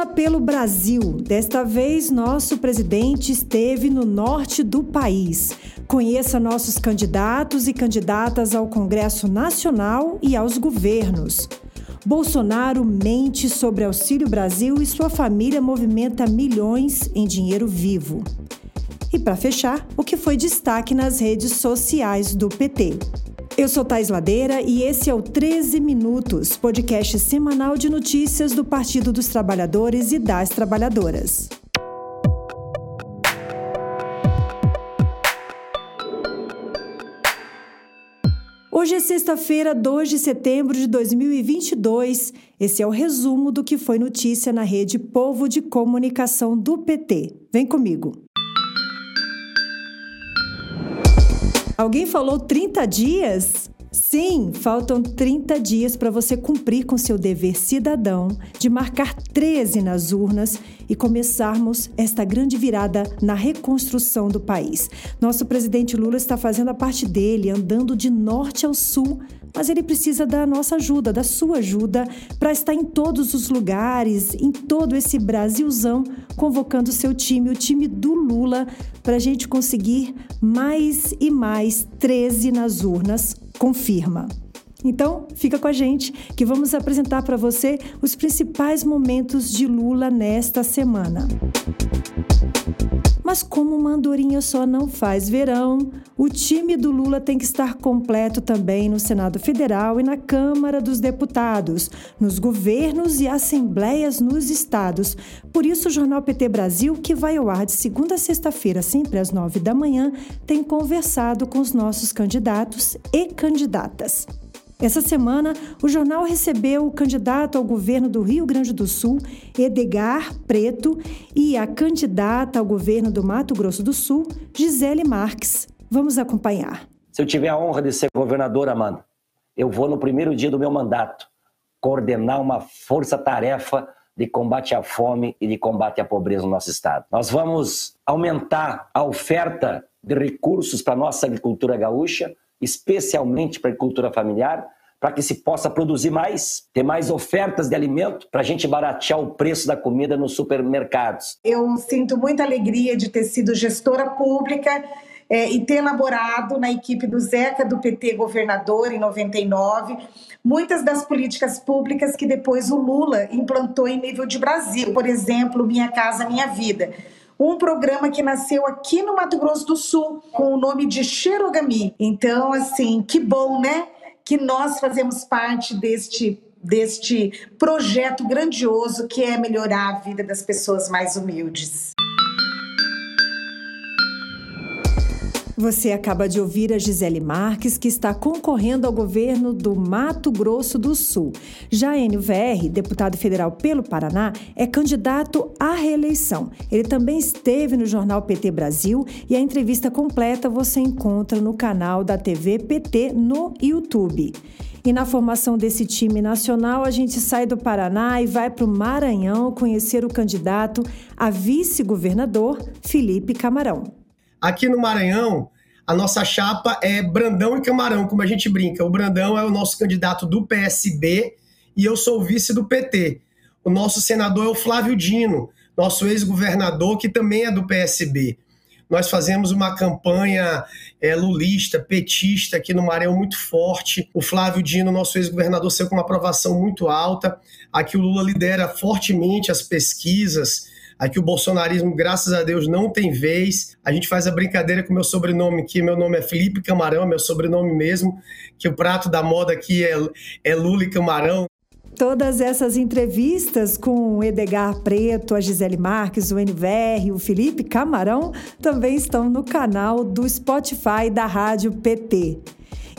Lula pelo Brasil. Desta vez, nosso presidente esteve no norte do país. Conheça nossos candidatos e candidatas ao Congresso Nacional e aos governos. Bolsonaro mente sobre Auxílio Brasil e sua família movimenta milhões em dinheiro vivo. E para fechar, o que foi destaque nas redes sociais do PT. Eu sou Thais Ladeira e esse é o 13 Minutos, podcast semanal de notícias do Partido dos Trabalhadores e das Trabalhadoras. Hoje é sexta-feira, 2 de setembro de 2022. Esse é o resumo do que foi notícia na rede Povo de Comunicação do PT. Vem comigo. Alguém falou 30 dias? Sim, faltam 30 dias para você cumprir com seu dever cidadão de marcar 13 nas urnas e começarmos esta grande virada na reconstrução do país. Nosso presidente Lula está fazendo a parte dele, andando de norte ao sul mas ele precisa da nossa ajuda, da sua ajuda, para estar em todos os lugares, em todo esse Brasilzão, convocando seu time, o time do Lula, para a gente conseguir mais e mais 13 nas urnas. Confirma. Então, fica com a gente que vamos apresentar para você os principais momentos de Lula nesta semana. Mas como uma andorinha só não faz verão, o time do Lula tem que estar completo também no Senado Federal e na Câmara dos Deputados, nos governos e assembleias nos estados. Por isso, o Jornal PT Brasil, que vai ao ar de segunda a sexta-feira, sempre às nove da manhã, tem conversado com os nossos candidatos e candidatas. Essa semana, o jornal recebeu o candidato ao governo do Rio Grande do Sul, Edgar Preto, e a candidata ao governo do Mato Grosso do Sul, Gisele Marques. Vamos acompanhar. Se eu tiver a honra de ser governador, Amanda, eu vou no primeiro dia do meu mandato coordenar uma força-tarefa de combate à fome e de combate à pobreza no nosso estado. Nós vamos aumentar a oferta de recursos para a nossa agricultura gaúcha, especialmente para a agricultura familiar, para que se possa produzir mais, ter mais ofertas de alimento, para a gente baratear o preço da comida nos supermercados. Eu sinto muita alegria de ter sido gestora pública é, e ter elaborado na equipe do Zeca, do PT governador, em 99, muitas das políticas públicas que depois o Lula implantou em nível de Brasil. Por exemplo, Minha Casa Minha Vida um programa que nasceu aqui no Mato Grosso do Sul, com o nome de Xerogami. Então, assim, que bom, né? Que nós fazemos parte deste deste projeto grandioso que é melhorar a vida das pessoas mais humildes. Você acaba de ouvir a Gisele Marques, que está concorrendo ao governo do Mato Grosso do Sul. Já NVR, deputado federal pelo Paraná, é candidato à reeleição. Ele também esteve no jornal PT Brasil e a entrevista completa você encontra no canal da TV PT no YouTube. E na formação desse time nacional, a gente sai do Paraná e vai para o Maranhão conhecer o candidato a vice-governador, Felipe Camarão. Aqui no Maranhão, a nossa chapa é Brandão e Camarão, como a gente brinca. O Brandão é o nosso candidato do PSB e eu sou vice do PT. O nosso senador é o Flávio Dino, nosso ex-governador, que também é do PSB. Nós fazemos uma campanha é, lulista, petista aqui no Maranhão muito forte. O Flávio Dino, nosso ex-governador, saiu com uma aprovação muito alta. Aqui o Lula lidera fortemente as pesquisas Aqui o bolsonarismo, graças a Deus, não tem vez. A gente faz a brincadeira com o meu sobrenome, que meu nome é Felipe Camarão, é meu sobrenome mesmo, que o prato da moda aqui é, é Lula e Camarão. Todas essas entrevistas com o Edgar Preto, a Gisele Marques, o NVR, o Felipe Camarão também estão no canal do Spotify da Rádio PT.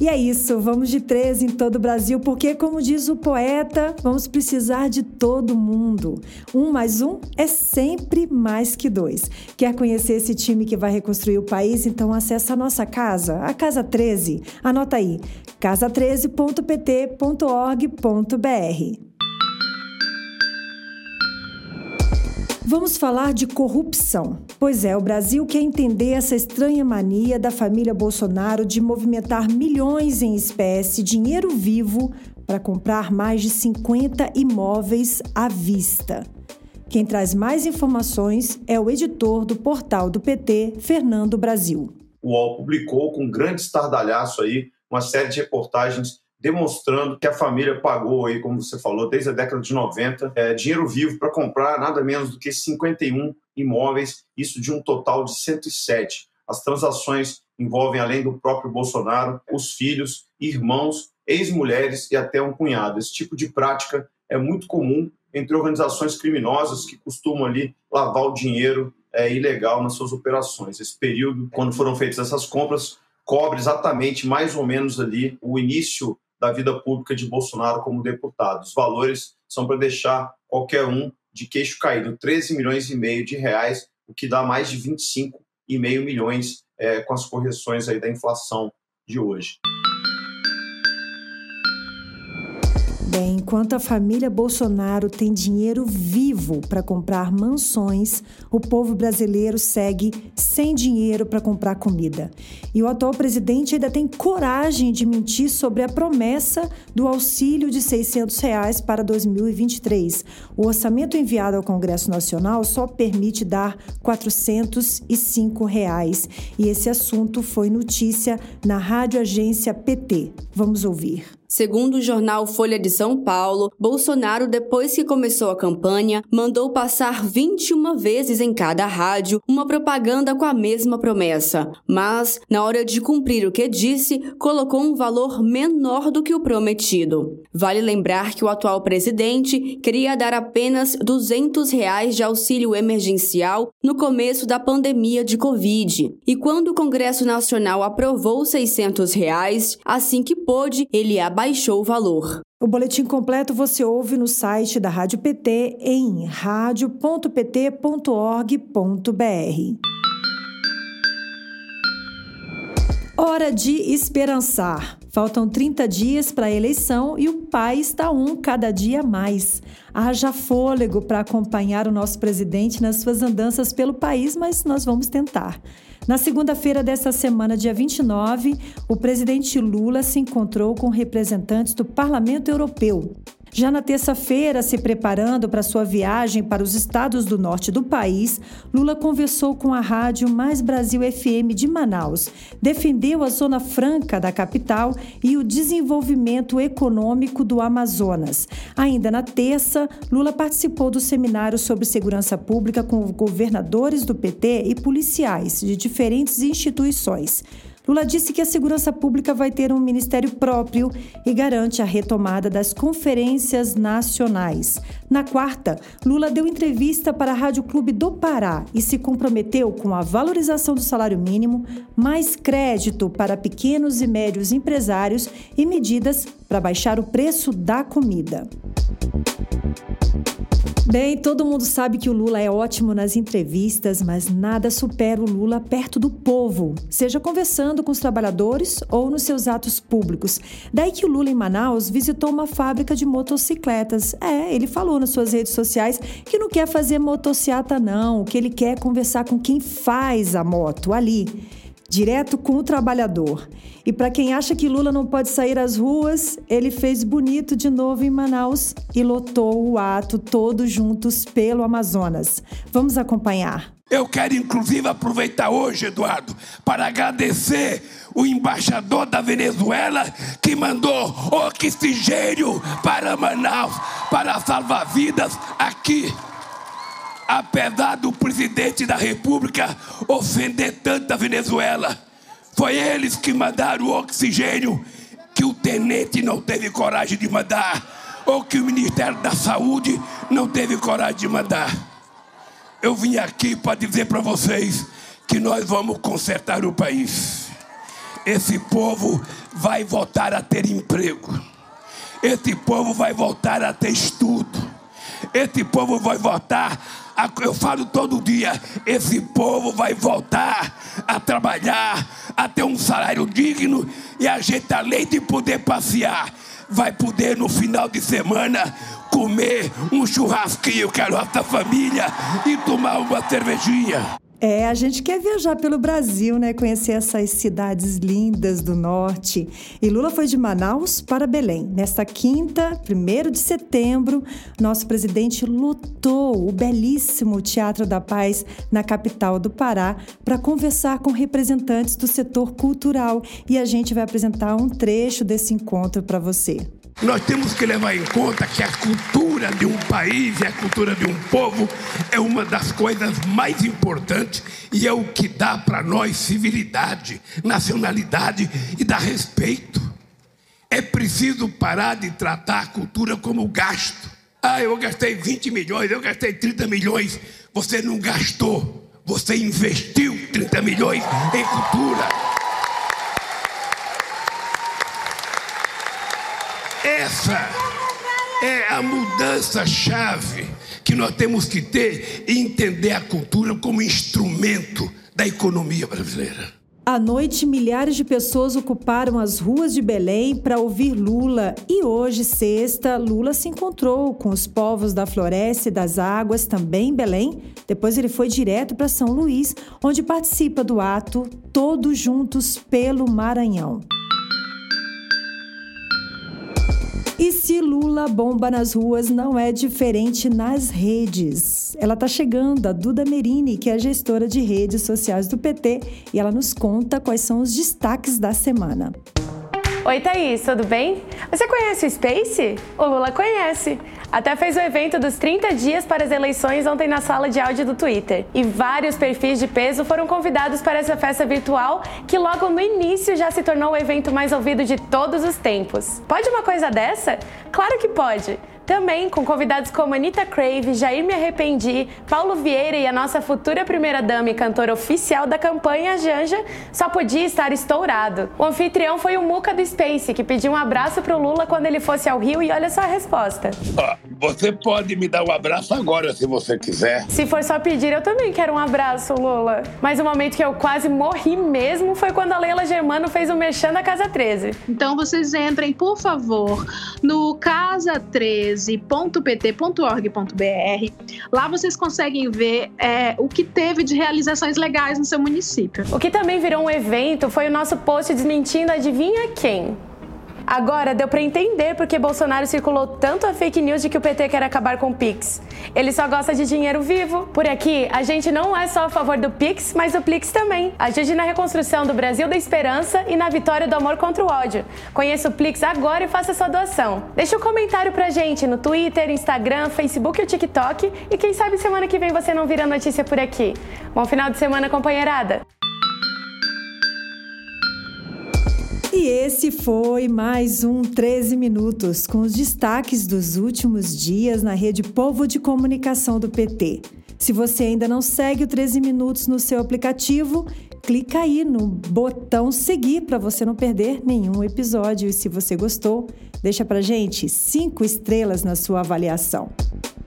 E é isso, vamos de três em todo o Brasil, porque, como diz o poeta, vamos precisar de todo mundo. Um mais um é sempre mais que dois. Quer conhecer esse time que vai reconstruir o país? Então acessa a nossa casa, a Casa 13. Anota aí, casa13.pt.org.br. Vamos falar de corrupção. Pois é, o Brasil quer entender essa estranha mania da família Bolsonaro de movimentar milhões em espécie, dinheiro vivo, para comprar mais de 50 imóveis à vista. Quem traz mais informações é o editor do portal do PT, Fernando Brasil. O UOL publicou com grande estardalhaço aí uma série de reportagens demonstrando que a família pagou aí, como você falou, desde a década de 90, é, dinheiro vivo para comprar nada menos do que 51 imóveis, isso de um total de 107. As transações envolvem, além do próprio Bolsonaro, os filhos, irmãos, ex-mulheres e até um cunhado. Esse tipo de prática é muito comum entre organizações criminosas que costumam ali lavar o dinheiro é, ilegal nas suas operações. Esse período, quando foram feitas essas compras, cobre exatamente mais ou menos ali o início da vida pública de Bolsonaro como deputado. Os valores são para deixar qualquer um de queixo caído, 13 milhões e meio de reais, o que dá mais de 25,5 milhões é, com as correções aí da inflação de hoje. Bem, enquanto a família Bolsonaro tem dinheiro vivo para comprar mansões, o povo brasileiro segue sem dinheiro para comprar comida. E o atual presidente ainda tem coragem de mentir sobre a promessa do auxílio de 600 reais para 2023. O orçamento enviado ao Congresso Nacional só permite dar 405 reais. E esse assunto foi notícia na Rádio Agência PT. Vamos ouvir. Segundo o jornal Folha de São Paulo, Bolsonaro, depois que começou a campanha, mandou passar 21 vezes em cada rádio uma propaganda com a mesma promessa. Mas, na hora de cumprir o que disse, colocou um valor menor do que o prometido. Vale lembrar que o atual presidente queria dar apenas 200 reais de auxílio emergencial no começo da pandemia de Covid. E quando o Congresso Nacional aprovou 600 reais, assim que pôde, ele baixou o valor. O boletim completo você ouve no site da Rádio PT em radio.pt.org.br. Hora de esperançar. Faltam 30 dias para a eleição e o país está um cada dia mais. Haja fôlego para acompanhar o nosso presidente nas suas andanças pelo país, mas nós vamos tentar. Na segunda-feira desta semana, dia 29, o presidente Lula se encontrou com representantes do Parlamento Europeu. Já na terça-feira, se preparando para sua viagem para os estados do norte do país, Lula conversou com a rádio Mais Brasil FM de Manaus, defendeu a Zona Franca da capital e o desenvolvimento econômico do Amazonas. Ainda na terça, Lula participou do seminário sobre segurança pública com governadores do PT e policiais de diferentes instituições. Lula disse que a segurança pública vai ter um ministério próprio e garante a retomada das conferências nacionais. Na quarta, Lula deu entrevista para a Rádio Clube do Pará e se comprometeu com a valorização do salário mínimo, mais crédito para pequenos e médios empresários e medidas para baixar o preço da comida. Bem, todo mundo sabe que o Lula é ótimo nas entrevistas, mas nada supera o Lula perto do povo, seja conversando com os trabalhadores ou nos seus atos públicos. Daí que o Lula em Manaus visitou uma fábrica de motocicletas. É, ele falou nas suas redes sociais que não quer fazer motociata não, que ele quer conversar com quem faz a moto ali direto com o trabalhador. E para quem acha que Lula não pode sair às ruas, ele fez bonito de novo em Manaus e lotou o ato todos juntos pelo Amazonas. Vamos acompanhar. Eu quero inclusive aproveitar hoje, Eduardo, para agradecer o embaixador da Venezuela que mandou oxigênio para Manaus para salvar vidas aqui apesar do presidente da República ofender tanto a Venezuela. Foi eles que mandaram o oxigênio que o tenente não teve coragem de mandar, ou que o Ministério da Saúde não teve coragem de mandar. Eu vim aqui para dizer para vocês que nós vamos consertar o país. Esse povo vai voltar a ter emprego. Esse povo vai voltar a ter estudo. Esse povo vai voltar eu falo todo dia: esse povo vai voltar a trabalhar, a ter um salário digno e a gente, além de poder passear, vai poder no final de semana comer um churrasquinho com a nossa família e tomar uma cervejinha. É, a gente quer viajar pelo Brasil, né? Conhecer essas cidades lindas do norte. E Lula foi de Manaus para Belém. Nesta quinta, 1 de setembro, nosso presidente lotou o belíssimo Teatro da Paz na capital do Pará para conversar com representantes do setor cultural. E a gente vai apresentar um trecho desse encontro para você. Nós temos que levar em conta que a cultura de um país e a cultura de um povo é uma das coisas mais importantes e é o que dá para nós civilidade, nacionalidade e dá respeito. É preciso parar de tratar a cultura como gasto. Ah, eu gastei 20 milhões, eu gastei 30 milhões. Você não gastou, você investiu 30 milhões em cultura. Essa é a mudança-chave que nós temos que ter e entender a cultura como instrumento da economia brasileira. À noite, milhares de pessoas ocuparam as ruas de Belém para ouvir Lula. E hoje, sexta, Lula se encontrou com os povos da Floresta e das Águas, também em Belém. Depois, ele foi direto para São Luís, onde participa do ato Todos Juntos pelo Maranhão. E se Lula bomba nas ruas, não é diferente nas redes. Ela está chegando, a Duda Merini, que é gestora de redes sociais do PT, e ela nos conta quais são os destaques da semana. Oi, Thaís, tudo bem? Você conhece o Space? O Lula conhece. Até fez o evento dos 30 dias para as eleições ontem na sala de áudio do Twitter. E vários perfis de peso foram convidados para essa festa virtual, que logo no início já se tornou o evento mais ouvido de todos os tempos. Pode uma coisa dessa? Claro que pode! Também com convidados como Anitta Crave, Jair Me Arrependi, Paulo Vieira e a nossa futura primeira-dama e cantora oficial da campanha, Janja, só podia estar estourado. O anfitrião foi o Muca do Space, que pediu um abraço pro Lula quando ele fosse ao Rio e olha só a resposta. você pode me dar um abraço agora, se você quiser. Se for só pedir, eu também quero um abraço, Lula. Mas o momento que eu quase morri mesmo foi quando a Leila Germano fez o Merchan da Casa 13. Então vocês entrem, por favor, no Casa 13 13.pt.org.br. Lá vocês conseguem ver é, o que teve de realizações legais no seu município. O que também virou um evento foi o nosso post desmentindo adivinha quem? Agora deu para entender porque Bolsonaro circulou tanto a fake news de que o PT quer acabar com o Pix. Ele só gosta de dinheiro vivo. Por aqui, a gente não é só a favor do Pix, mas do Plix também. Ajude na reconstrução do Brasil da esperança e na vitória do amor contra o ódio. Conheça o Plix agora e faça sua doação. Deixe um comentário pra gente no Twitter, Instagram, Facebook e TikTok. E quem sabe semana que vem você não vira notícia por aqui. Bom final de semana, companheirada! E esse foi mais um 13 Minutos, com os destaques dos últimos dias na rede Povo de Comunicação do PT. Se você ainda não segue o 13 Minutos no seu aplicativo, clica aí no botão seguir para você não perder nenhum episódio. E se você gostou, deixa pra gente cinco estrelas na sua avaliação.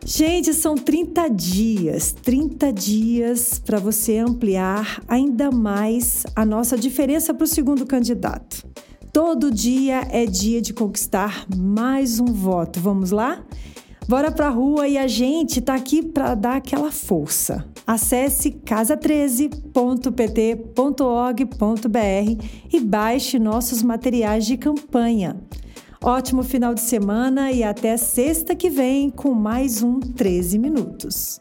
Gente, são 30 dias, 30 dias para você ampliar ainda mais a nossa diferença para o segundo candidato. Todo dia é dia de conquistar mais um voto. Vamos lá? Bora pra rua e a gente tá aqui para dar aquela força. Acesse casa13.pt.org.br e baixe nossos materiais de campanha. Ótimo final de semana e até sexta que vem com mais um 13 minutos.